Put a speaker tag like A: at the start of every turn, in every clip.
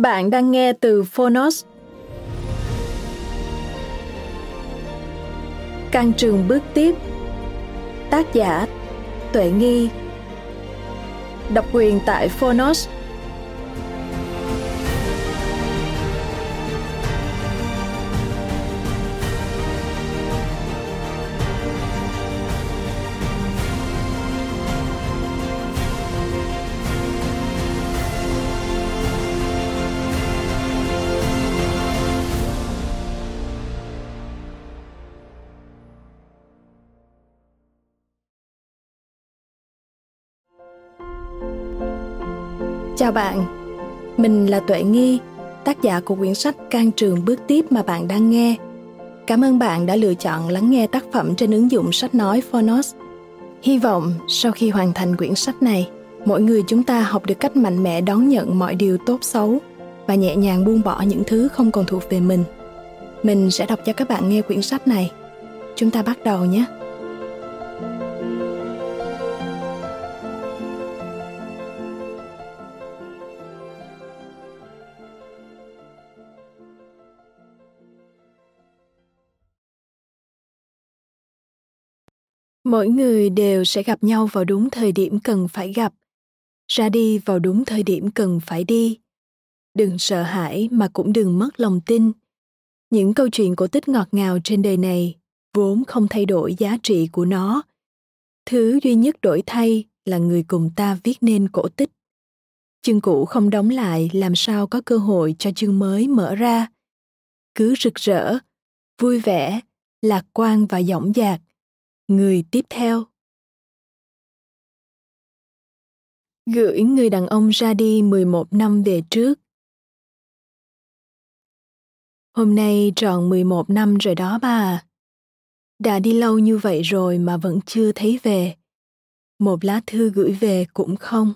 A: Bạn đang nghe từ Phonos. Căn trường bước tiếp. Tác giả Tuệ Nghi. Độc quyền tại Phonos. Chào bạn, mình là Tuệ Nghi, tác giả của quyển sách Can trường bước tiếp mà bạn đang nghe. Cảm ơn bạn đã lựa chọn lắng nghe tác phẩm trên ứng dụng sách nói Phonos. Hy vọng sau khi hoàn thành quyển sách này, mỗi người chúng ta học được cách mạnh mẽ đón nhận mọi điều tốt xấu và nhẹ nhàng buông bỏ những thứ không còn thuộc về mình. Mình sẽ đọc cho các bạn nghe quyển sách này. Chúng ta bắt đầu nhé. Mỗi người đều sẽ gặp nhau vào đúng thời điểm cần phải gặp. Ra đi vào đúng thời điểm cần phải đi. Đừng sợ hãi mà cũng đừng mất lòng tin. Những câu chuyện cổ tích ngọt ngào trên đời này vốn không thay đổi giá trị của nó. Thứ duy nhất đổi thay là người cùng ta viết nên cổ tích. Chương cũ không đóng lại làm sao có cơ hội cho chương mới mở ra. Cứ rực rỡ, vui vẻ, lạc quan và dõng dạc. Người tiếp theo Gửi người đàn ông ra đi 11 năm về trước. Hôm nay tròn 11 năm rồi đó bà. Đã đi lâu như vậy rồi mà vẫn chưa thấy về. Một lá thư gửi về cũng không.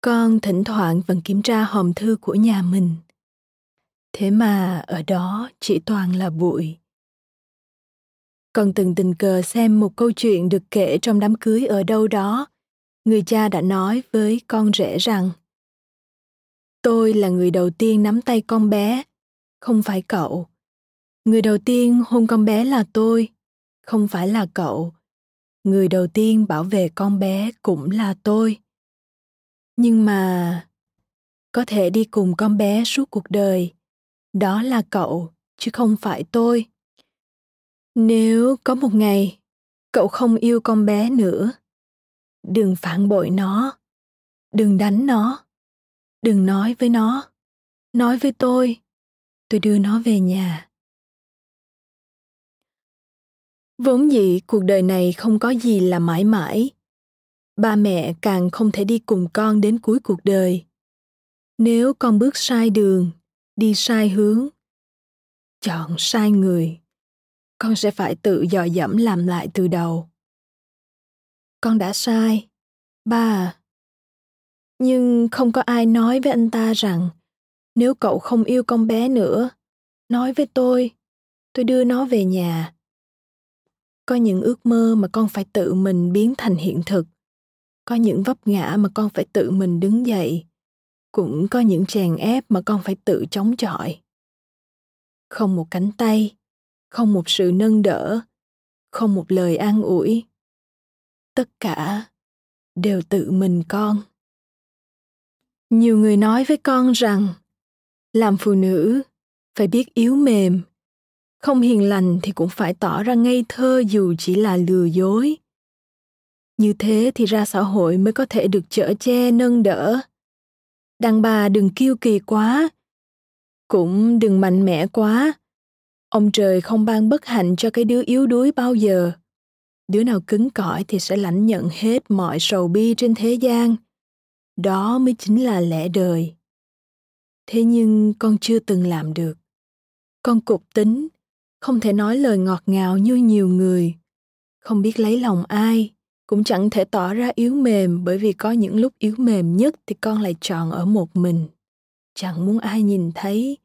A: Con thỉnh thoảng vẫn kiểm tra hòm thư của nhà mình. Thế mà ở đó chỉ toàn là bụi con từng tình cờ xem một câu chuyện được kể trong đám cưới ở đâu đó. Người cha đã nói với con rể rằng, tôi là người đầu tiên nắm tay con bé, không phải cậu. Người đầu tiên hôn con bé là tôi, không phải là cậu. Người đầu tiên bảo vệ con bé cũng là tôi. Nhưng mà có thể đi cùng con bé suốt cuộc đời, đó là cậu, chứ không phải tôi nếu có một ngày cậu không yêu con bé nữa, đừng phản bội nó, đừng đánh nó, đừng nói với nó, nói với tôi tôi đưa nó về nhà. Vốn dĩ cuộc đời này không có gì là mãi mãi. Ba mẹ càng không thể đi cùng con đến cuối cuộc đời. Nếu con bước sai đường, đi sai hướng, chọn sai người con sẽ phải tự dò dẫm làm lại từ đầu. Con đã sai, ba. Nhưng không có ai nói với anh ta rằng, nếu cậu không yêu con bé nữa, nói với tôi tôi đưa nó về nhà. Có những ước mơ mà con phải tự mình biến thành hiện thực. Có những vấp ngã mà con phải tự mình đứng dậy. Cũng có những chèn ép mà con phải tự chống chọi. Không một cánh tay không một sự nâng đỡ, không một lời an ủi. Tất cả đều tự mình con. Nhiều người nói với con rằng, làm phụ nữ phải biết yếu mềm, không hiền lành thì cũng phải tỏ ra ngây thơ dù chỉ là lừa dối. Như thế thì ra xã hội mới có thể được chở che, nâng đỡ. Đàn bà đừng kiêu kỳ quá, cũng đừng mạnh mẽ quá ông trời không ban bất hạnh cho cái đứa yếu đuối bao giờ. Đứa nào cứng cỏi thì sẽ lãnh nhận hết mọi sầu bi trên thế gian. Đó mới chính là lẽ đời. Thế nhưng con chưa từng làm được. Con cục tính, không thể nói lời ngọt ngào như nhiều người. Không biết lấy lòng ai, cũng chẳng thể tỏ ra yếu mềm, bởi vì có những lúc yếu mềm nhất thì con lại chọn ở một mình. Chẳng muốn ai nhìn thấy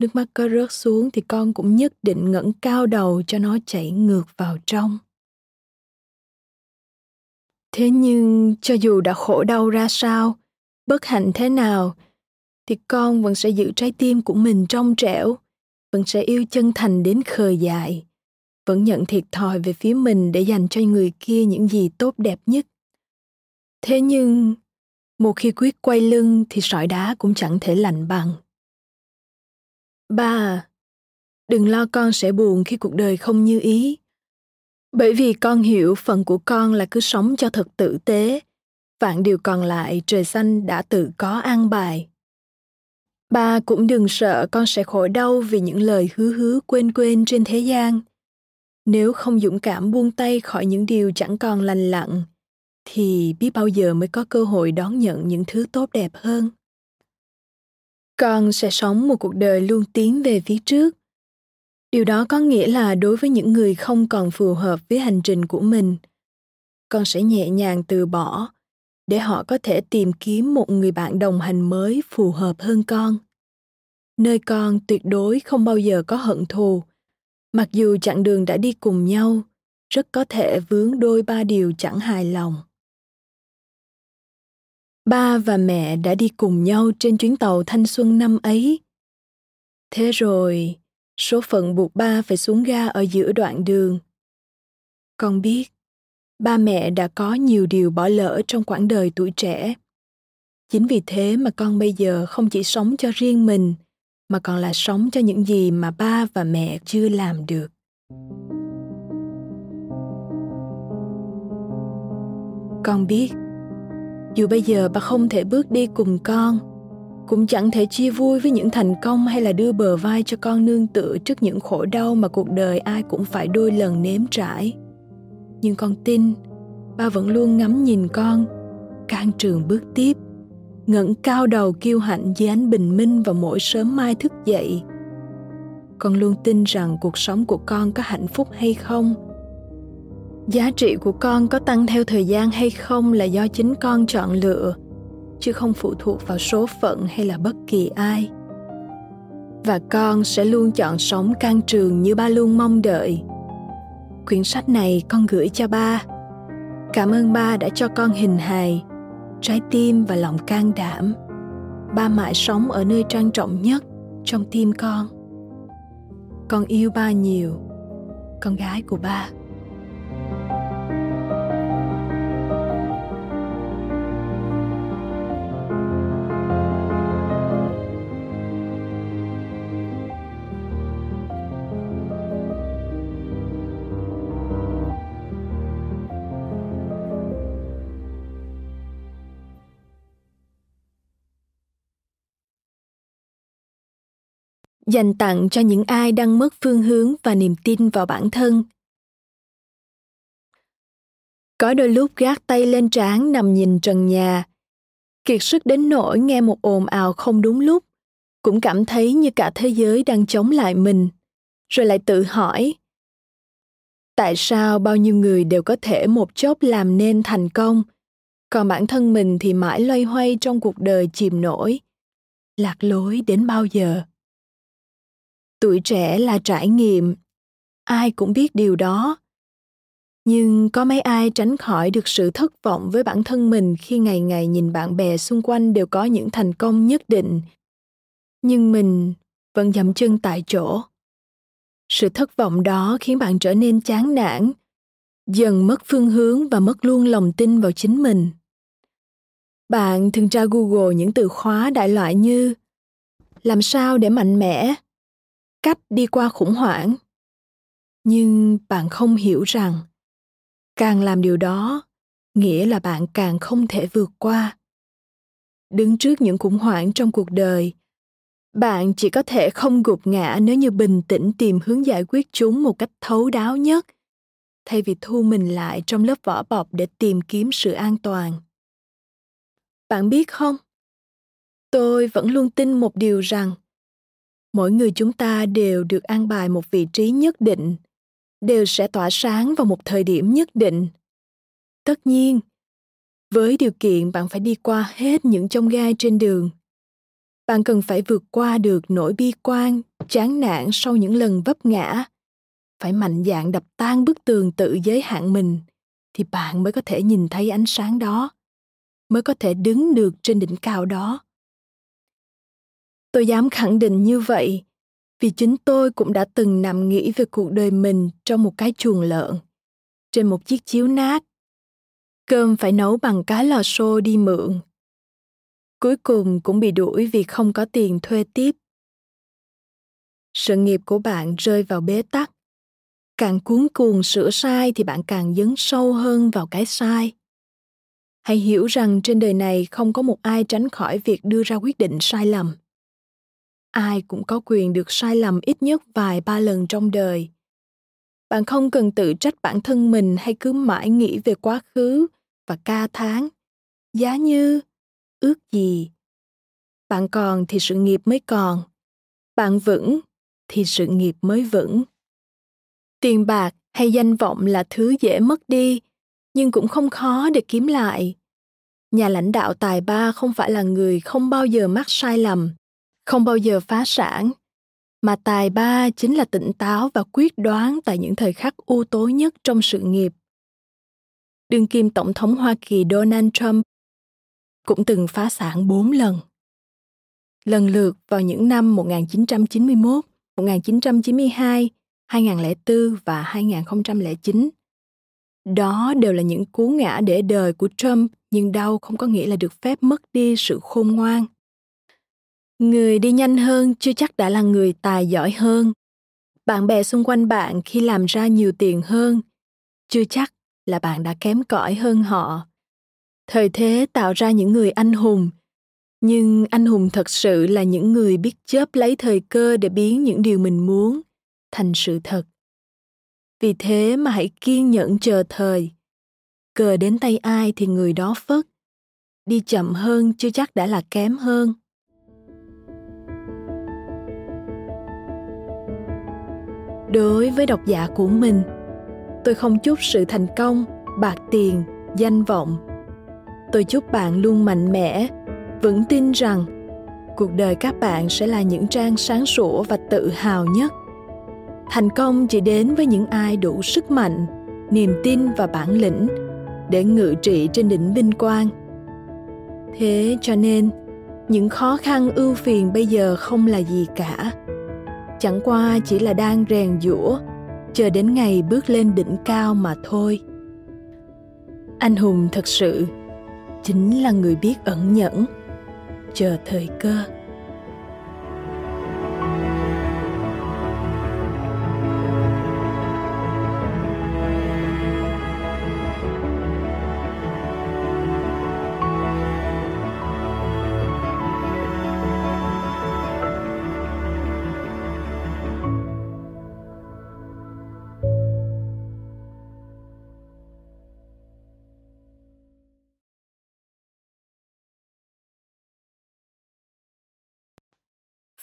A: nước mắt có rớt xuống thì con cũng nhất định ngẩng cao đầu cho nó chảy ngược vào trong. Thế nhưng, cho dù đã khổ đau ra sao, bất hạnh thế nào, thì con vẫn sẽ giữ trái tim của mình trong trẻo, vẫn sẽ yêu chân thành đến khờ dại, vẫn nhận thiệt thòi về phía mình để dành cho người kia những gì tốt đẹp nhất. Thế nhưng, một khi quyết quay lưng thì sỏi đá cũng chẳng thể lạnh bằng ba, đừng lo con sẽ buồn khi cuộc đời không như ý. Bởi vì con hiểu phần của con là cứ sống cho thật tử tế. Vạn điều còn lại, trời xanh đã tự có an bài. Ba, cũng đừng sợ con sẽ khổ đau vì những lời hứa hứa quên quên trên thế gian. Nếu không dũng cảm buông tay khỏi những điều chẳng còn lành lặn, thì biết bao giờ mới có cơ hội đón nhận những thứ tốt đẹp hơn con sẽ sống một cuộc đời luôn tiến về phía trước. Điều đó có nghĩa là đối với những người không còn phù hợp với hành trình của mình, con sẽ nhẹ nhàng từ bỏ để họ có thể tìm kiếm một người bạn đồng hành mới phù hợp hơn con. Nơi con tuyệt đối không bao giờ có hận thù. Mặc dù chặng đường đã đi cùng nhau, rất có thể vướng đôi ba điều chẳng hài lòng ba và mẹ đã đi cùng nhau trên chuyến tàu thanh xuân năm ấy. Thế rồi, số phận buộc ba phải xuống ga ở giữa đoạn đường. Con biết, ba mẹ đã có nhiều điều bỏ lỡ trong quãng đời tuổi trẻ. Chính vì thế mà con bây giờ không chỉ sống cho riêng mình, mà còn là sống cho những gì mà ba và mẹ chưa làm được. Con biết dù bây giờ bà không thể bước đi cùng con, cũng chẳng thể chia vui với những thành công hay là đưa bờ vai cho con nương tựa trước những khổ đau mà cuộc đời ai cũng phải đôi lần nếm trải. Nhưng con tin, ba vẫn luôn ngắm nhìn con can trường bước tiếp, ngẩng cao đầu kiêu hãnh dưới ánh bình minh vào mỗi sớm mai thức dậy. Con luôn tin rằng cuộc sống của con có hạnh phúc hay không giá trị của con có tăng theo thời gian hay không là do chính con chọn lựa, chứ không phụ thuộc vào số phận hay là bất kỳ ai. Và con sẽ luôn chọn sống can trường như ba luôn mong đợi. Quyển sách này con gửi cho ba. Cảm ơn ba đã cho con hình hài, trái tim và lòng can đảm. Ba mãi sống ở nơi trang trọng nhất trong tim con. Con yêu ba nhiều, con gái của ba. Dành tặng cho những ai đang mất phương hướng và niềm tin vào bản thân. Có đôi lúc gác tay lên trán nằm nhìn trần nhà. Kiệt sức đến nỗi nghe một ồn ào không đúng lúc, cũng cảm thấy như cả thế giới đang chống lại mình, rồi lại tự hỏi, tại sao bao nhiêu người đều có thể một chốc làm nên thành công, còn bản thân mình thì mãi loay hoay trong cuộc đời chìm nổi? Lạc lối đến bao giờ? Tuổi trẻ là trải nghiệm. Ai cũng biết điều đó. Nhưng có mấy ai tránh khỏi được sự thất vọng với bản thân mình khi ngày ngày nhìn bạn bè xung quanh đều có những thành công nhất định. Nhưng mình vẫn dậm chân tại chỗ. Sự thất vọng đó khiến bạn trở nên chán nản, dần mất phương hướng và mất luôn lòng tin vào chính mình. Bạn thường tra google những từ khóa đại loại như làm sao để mạnh mẽ? Cách đi qua khủng hoảng. Nhưng bạn không hiểu rằng, càng làm điều đó, nghĩa là bạn càng không thể vượt qua. Đứng trước những khủng hoảng trong cuộc đời, bạn chỉ có thể không gục ngã nếu như bình tĩnh tìm hướng giải quyết chúng một cách thấu đáo nhất, thay vì thu mình lại trong lớp vỏ bọc để tìm kiếm sự an toàn. Bạn biết không? Tôi vẫn luôn tin một điều rằng mỗi người chúng ta đều được an bài một vị trí nhất định, đều sẽ tỏa sáng vào một thời điểm nhất định. Tất nhiên, với điều kiện bạn phải đi qua hết những chông gai trên đường. Bạn cần phải vượt qua được nỗi bi quan, chán nản sau những lần vấp ngã. Phải mạnh dạn đập tan bức tường tự giới hạn mình, thì bạn mới có thể nhìn thấy ánh sáng đó, mới có thể đứng được trên đỉnh cao đó tôi dám khẳng định như vậy, vì chính tôi cũng đã từng nằm nghĩ về cuộc đời mình trong một cái chuồng lợn, trên một chiếc chiếu nát. Cơm phải nấu bằng cái lò xô đi mượn. Cuối cùng cũng bị đuổi vì không có tiền thuê tiếp. Sự nghiệp của bạn rơi vào bế tắc. Càng cuốn cuồng sửa sai thì bạn càng dấn sâu hơn vào cái sai. Hãy hiểu rằng trên đời này không có một ai tránh khỏi việc đưa ra quyết định sai lầm ai cũng có quyền được sai lầm ít nhất vài ba lần trong đời. Bạn không cần tự trách bản thân mình hay cứ mãi nghĩ về quá khứ và ca tháng. Giá như, ước gì. Bạn còn thì sự nghiệp mới còn. Bạn vững thì sự nghiệp mới vững. Tiền bạc hay danh vọng là thứ dễ mất đi, nhưng cũng không khó để kiếm lại. Nhà lãnh đạo tài ba không phải là người không bao giờ mắc sai lầm không bao giờ phá sản mà tài ba chính là tỉnh táo và quyết đoán tại những thời khắc u tối nhất trong sự nghiệp đương kim tổng thống hoa kỳ donald trump cũng từng phá sản bốn lần lần lượt vào những năm 1991, 1992, 2004 và 2009. Đó đều là những cú ngã để đời của Trump, nhưng đau không có nghĩa là được phép mất đi sự khôn ngoan. Người đi nhanh hơn chưa chắc đã là người tài giỏi hơn. Bạn bè xung quanh bạn khi làm ra nhiều tiền hơn, chưa chắc là bạn đã kém cỏi hơn họ. Thời thế tạo ra những người anh hùng, nhưng anh hùng thật sự là những người biết chớp lấy thời cơ để biến những điều mình muốn thành sự thật vì thế mà hãy kiên nhẫn chờ thời cờ đến tay ai thì người đó phất đi chậm hơn chưa chắc đã là kém hơn đối với độc giả của mình. Tôi không chúc sự thành công, bạc tiền, danh vọng. Tôi chúc bạn luôn mạnh mẽ, vững tin rằng cuộc đời các bạn sẽ là những trang sáng sủa và tự hào nhất. Thành công chỉ đến với những ai đủ sức mạnh, niềm tin và bản lĩnh để ngự trị trên đỉnh vinh quang. Thế cho nên, những khó khăn ưu phiền bây giờ không là gì cả chẳng qua chỉ là đang rèn giũa, chờ đến ngày bước lên đỉnh cao mà thôi. Anh hùng thật sự chính là người biết ẩn nhẫn. Chờ thời cơ.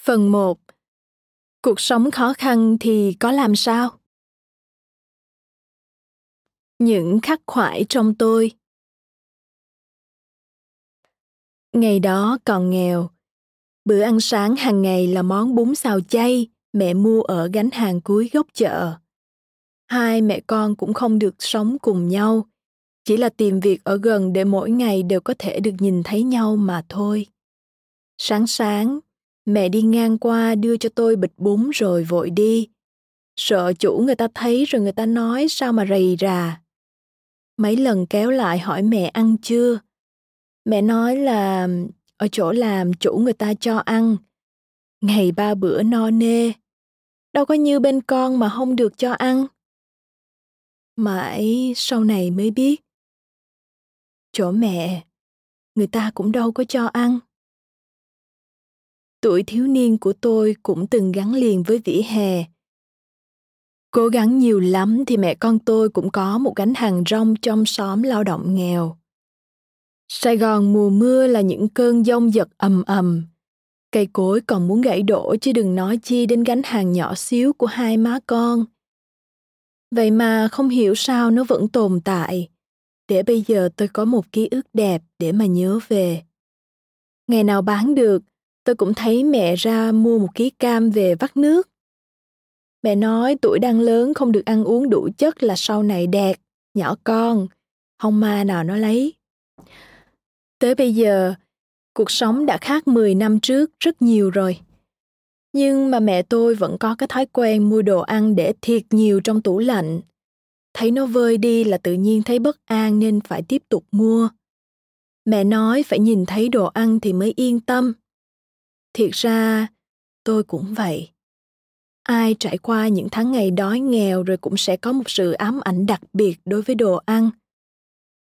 A: Phần 1 Cuộc sống khó khăn thì có làm sao? Những khắc khoải trong tôi Ngày đó còn nghèo, bữa ăn sáng hàng ngày là món bún xào chay mẹ mua ở gánh hàng cuối góc chợ. Hai mẹ con cũng không được sống cùng nhau, chỉ là tìm việc ở gần để mỗi ngày đều có thể được nhìn thấy nhau mà thôi. Sáng sáng, mẹ đi ngang qua đưa cho tôi bịch bún rồi vội đi. Sợ chủ người ta thấy rồi người ta nói sao mà rầy rà. Mấy lần kéo lại hỏi mẹ ăn chưa? Mẹ nói là, ở chỗ làm chủ người ta cho ăn. Ngày ba bữa no nê. Đâu có như bên con mà không được cho ăn. Mãi sau này mới biết. Chỗ mẹ, người ta cũng đâu có cho ăn tuổi thiếu niên của tôi cũng từng gắn liền với vỉa hè. Cố gắng nhiều lắm thì mẹ con tôi cũng có một gánh hàng rong trong xóm lao động nghèo. Sài gòn mùa mưa là những cơn giông giật ầm ầm. Cây cối còn muốn gãy đổ chứ đừng nói chi đến gánh hàng nhỏ xíu của hai má con. Vậy mà không hiểu sao nó vẫn tồn tại. Để bây giờ tôi có một ký ức đẹp để mà nhớ về. Ngày nào bán được tôi cũng thấy mẹ ra mua một ký cam về vắt nước. Mẹ nói tuổi đang lớn không được ăn uống đủ chất là sau này đẹp, nhỏ con, không ma nào nó lấy. Tới bây giờ, cuộc sống đã khác 10 năm trước rất nhiều rồi. Nhưng mà mẹ tôi vẫn có cái thói quen mua đồ ăn để thiệt nhiều trong tủ lạnh. Thấy nó vơi đi là tự nhiên thấy bất an nên phải tiếp tục mua. Mẹ nói phải nhìn thấy đồ ăn thì mới yên tâm thiệt ra, tôi cũng vậy. Ai trải qua những tháng ngày đói nghèo rồi cũng sẽ có một sự ám ảnh đặc biệt đối với đồ ăn.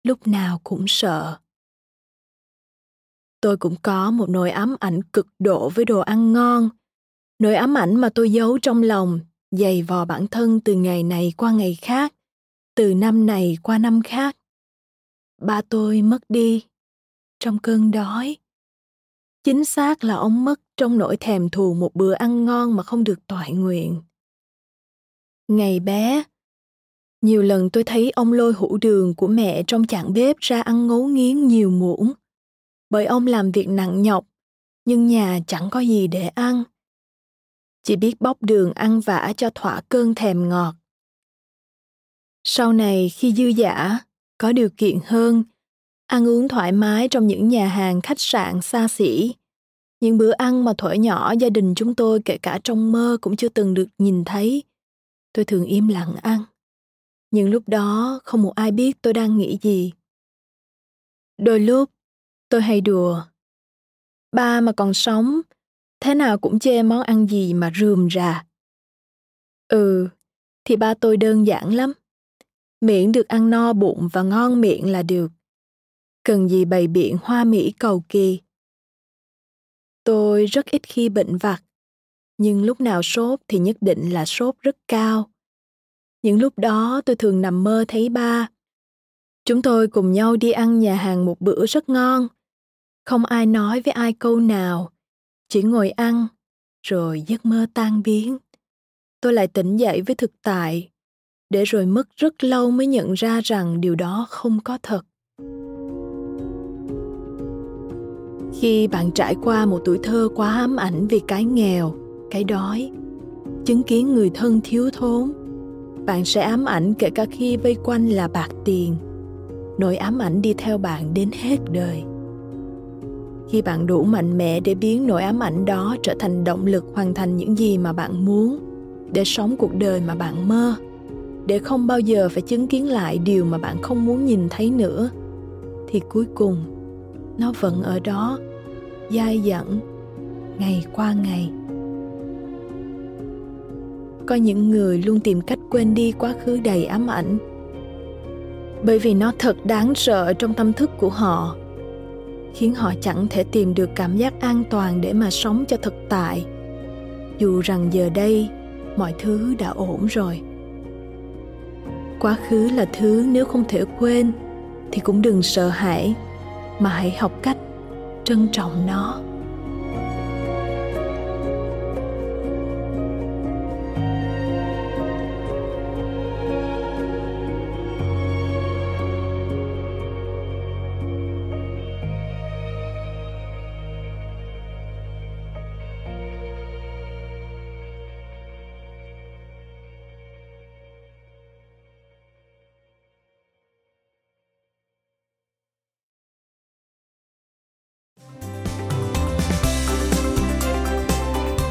A: Lúc nào cũng sợ. Tôi cũng có một nỗi ám ảnh cực độ với đồ ăn ngon. Nỗi ám ảnh mà tôi giấu trong lòng, dày vò bản thân từ ngày này qua ngày khác, từ năm này qua năm khác. Ba tôi mất đi trong cơn đói chính xác là ông mất trong nỗi thèm thù một bữa ăn ngon mà không được toại nguyện. Ngày bé, nhiều lần tôi thấy ông lôi hũ đường của mẹ trong chạn bếp ra ăn ngấu nghiến nhiều muỗng. Bởi ông làm việc nặng nhọc, nhưng nhà chẳng có gì để ăn. Chỉ biết bóc đường ăn vả cho thỏa cơn thèm ngọt. Sau này khi dư dả, có điều kiện hơn, ăn uống thoải mái trong những nhà hàng khách sạn xa xỉ những bữa ăn mà thuở nhỏ gia đình chúng tôi kể cả trong mơ cũng chưa từng được nhìn thấy. Tôi thường im lặng ăn. Nhưng lúc đó không một ai biết tôi đang nghĩ gì. Đôi lúc, tôi hay đùa. Ba mà còn sống, thế nào cũng chê món ăn gì mà rườm rà. Ừ thì ba tôi đơn giản lắm. Miệng được ăn no bụng và ngon miệng là được. Cần gì bày biện hoa mỹ cầu kỳ tôi rất ít khi bệnh vặt. Nhưng lúc nào sốt thì nhất định là sốt rất cao. Những lúc đó tôi thường nằm mơ thấy ba. Chúng tôi cùng nhau đi ăn nhà hàng một bữa rất ngon. Không ai nói với ai câu nào. Chỉ ngồi ăn, rồi giấc mơ tan biến. Tôi lại tỉnh dậy với thực tại, để rồi mất rất lâu mới nhận ra rằng điều đó không có thật khi bạn trải qua một tuổi thơ quá ám ảnh vì cái nghèo, cái đói, chứng kiến người thân thiếu thốn, bạn sẽ ám ảnh kể cả khi vây quanh là bạc tiền. Nỗi ám ảnh đi theo bạn đến hết đời. Khi bạn đủ mạnh mẽ để biến nỗi ám ảnh đó trở thành động lực hoàn thành những gì mà bạn muốn, để sống cuộc đời mà bạn mơ, để không bao giờ phải chứng kiến lại điều mà bạn không muốn nhìn thấy nữa, thì cuối cùng nó vẫn ở đó, dai dẳng, ngày qua ngày. Có những người luôn tìm cách quên đi quá khứ đầy ám ảnh. Bởi vì nó thật đáng sợ trong tâm thức của họ, khiến họ chẳng thể tìm được cảm giác an toàn để mà sống cho thực tại. Dù rằng giờ đây, mọi thứ đã ổn rồi. Quá khứ là thứ nếu không thể quên, thì cũng đừng sợ hãi mà hãy học cách trân trọng nó.